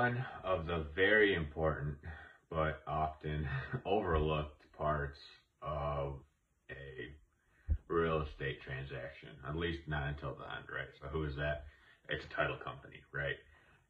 One of the very important but often overlooked parts of a real estate transaction, at least not until the end, right? So who is that? It's a title company, right?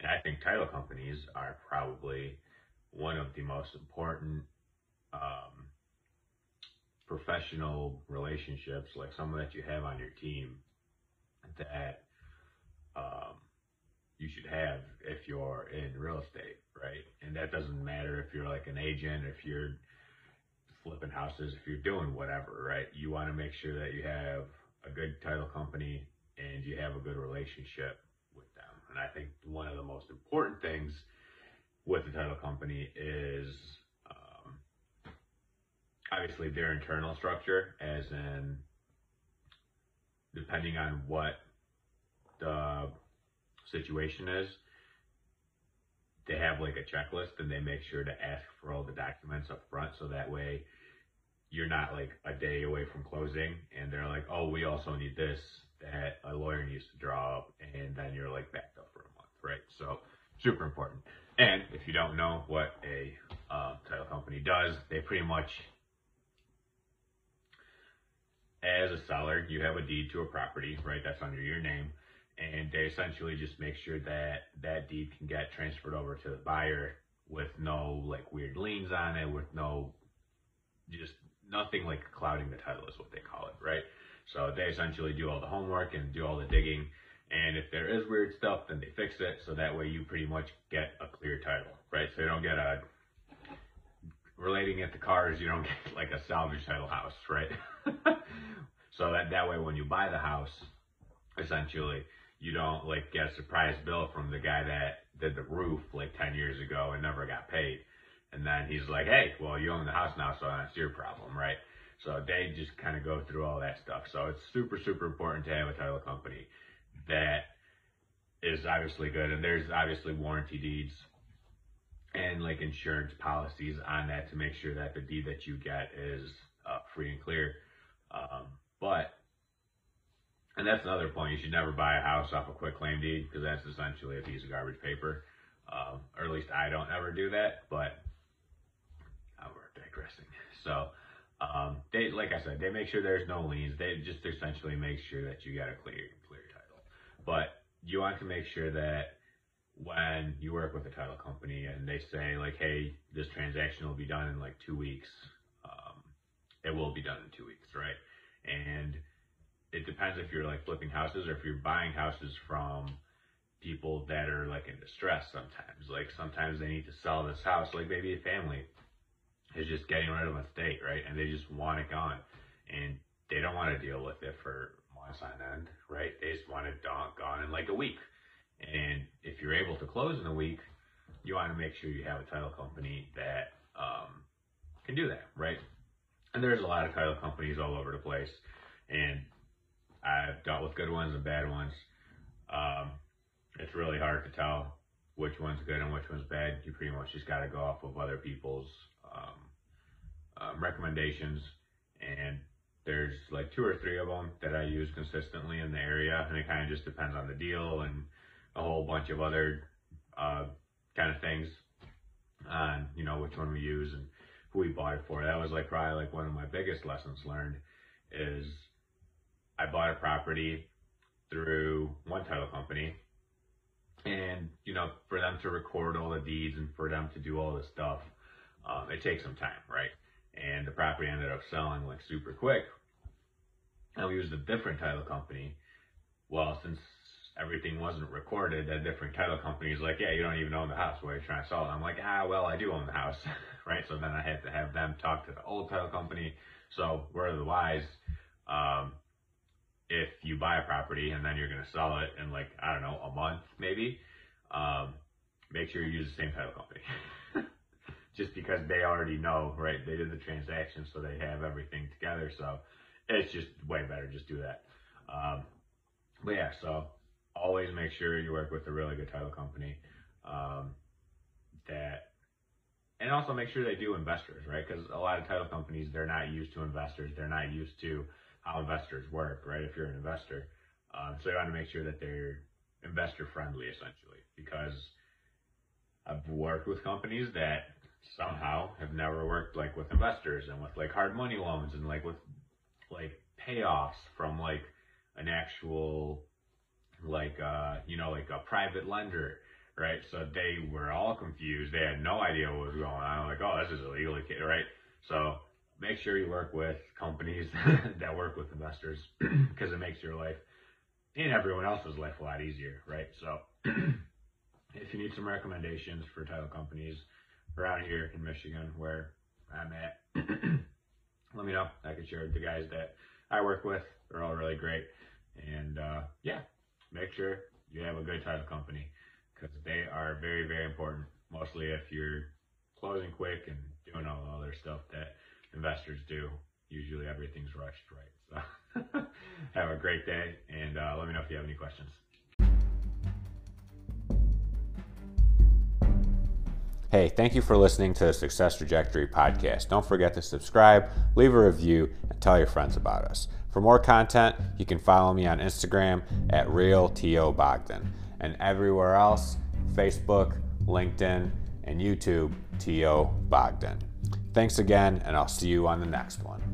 And I think title companies are probably one of the most important um, professional relationships, like someone that you have on your team that um, you should have if you're in real estate, right? And that doesn't matter if you're like an agent, if you're flipping houses, if you're doing whatever, right? You want to make sure that you have a good title company and you have a good relationship with them. And I think one of the most important things with the title company is um, obviously their internal structure, as in depending on what the situation is, they have like a checklist and they make sure to ask for all the documents up front so that way you're not like a day away from closing and they're like, oh, we also need this that a lawyer needs to draw up and then you're like backed up for a month, right? So super important. And if you don't know what a uh, title company does, they pretty much, as a seller, you have a deed to a property, right? That's under your name and they essentially just make sure that that deed can get transferred over to the buyer with no like weird liens on it, with no just nothing like clouding the title is what they call it, right? So they essentially do all the homework and do all the digging. And if there is weird stuff, then they fix it. So that way you pretty much get a clear title, right? So you don't get a, relating it to cars, you don't get like a salvage title house, right? so that, that way when you buy the house, essentially, you don't like get a surprise bill from the guy that did the roof like 10 years ago and never got paid. And then he's like, hey, well, you own the house now, so that's your problem, right? So they just kind of go through all that stuff. So it's super, super important to have a title company that is obviously good. And there's obviously warranty deeds and like insurance policies on that to make sure that the deed that you get is uh, free and clear. Um, but and that's another point. You should never buy a house off a quick claim deed because that's essentially a piece of garbage paper. Um, or at least I don't ever do that, but we're digressing. So, um, they, like I said, they make sure there's no liens. They just essentially make sure that you got a clear, clear title. But you want to make sure that when you work with a title company and they say like, hey, this transaction will be done in like two weeks, um, it will be done in two weeks, right? And it depends if you're like flipping houses or if you're buying houses from people that are like in distress sometimes. Like sometimes they need to sell this house, like maybe a family is just getting rid of a state, right? And they just want it gone. And they don't want to deal with it for months on end, right? They just want it gone in like a week. And if you're able to close in a week, you want to make sure you have a title company that um, can do that, right? And there's a lot of title companies all over the place. And I've dealt with good ones and bad ones. Um, it's really hard to tell which one's good and which one's bad. You pretty much just got to go off of other people's um, um, recommendations. And there's like two or three of them that I use consistently in the area, and it kind of just depends on the deal and a whole bunch of other uh, kind of things on you know which one we use and who we bought it for. That was like probably like one of my biggest lessons learned is I bought a property through one title company. And, you know, for them to record all the deeds and for them to do all this stuff, um, it takes some time, right? And the property ended up selling like super quick. And we used a different title company. Well, since everything wasn't recorded, that different title company is like, yeah, you don't even own the house. Why are you trying to sell it? I'm like, ah, well, I do own the house, right? So then I had to have them talk to the old title company. So we're otherwise, um, if you buy a property and then you're going to sell it in like, I don't know, a month maybe, um, make sure you use the same title company. just because they already know, right? They did the transaction, so they have everything together. So it's just way better. Just do that. Um, but yeah, so always make sure you work with a really good title company. Um, that and also make sure they do investors, right? Because a lot of title companies they're not used to investors. They're not used to how investors work, right? If you're an investor, um, so you want to make sure that they're investor friendly, essentially. Because I've worked with companies that somehow have never worked like with investors and with like hard money loans and like with like payoffs from like an actual like uh you know like a private lender right so they were all confused they had no idea what was going on like oh this is illegal right so make sure you work with companies that work with investors because it makes your life and everyone else's life a lot easier right so if you need some recommendations for title companies around here in Michigan where I'm at, let me know. I can share the guys that I work with. They're all really great. And uh, yeah, make sure you have a good title company because they are very, very important. Mostly if you're closing quick and doing all the other stuff that investors do. Usually everything's rushed, right? So have a great day and uh, let me know if you have any questions. Hey, thank you for listening to the Success Trajectory podcast. Don't forget to subscribe, leave a review, and tell your friends about us. For more content, you can follow me on Instagram at RealTOBogdan and everywhere else Facebook, LinkedIn, and YouTube, T.O. Bogdan. Thanks again, and I'll see you on the next one.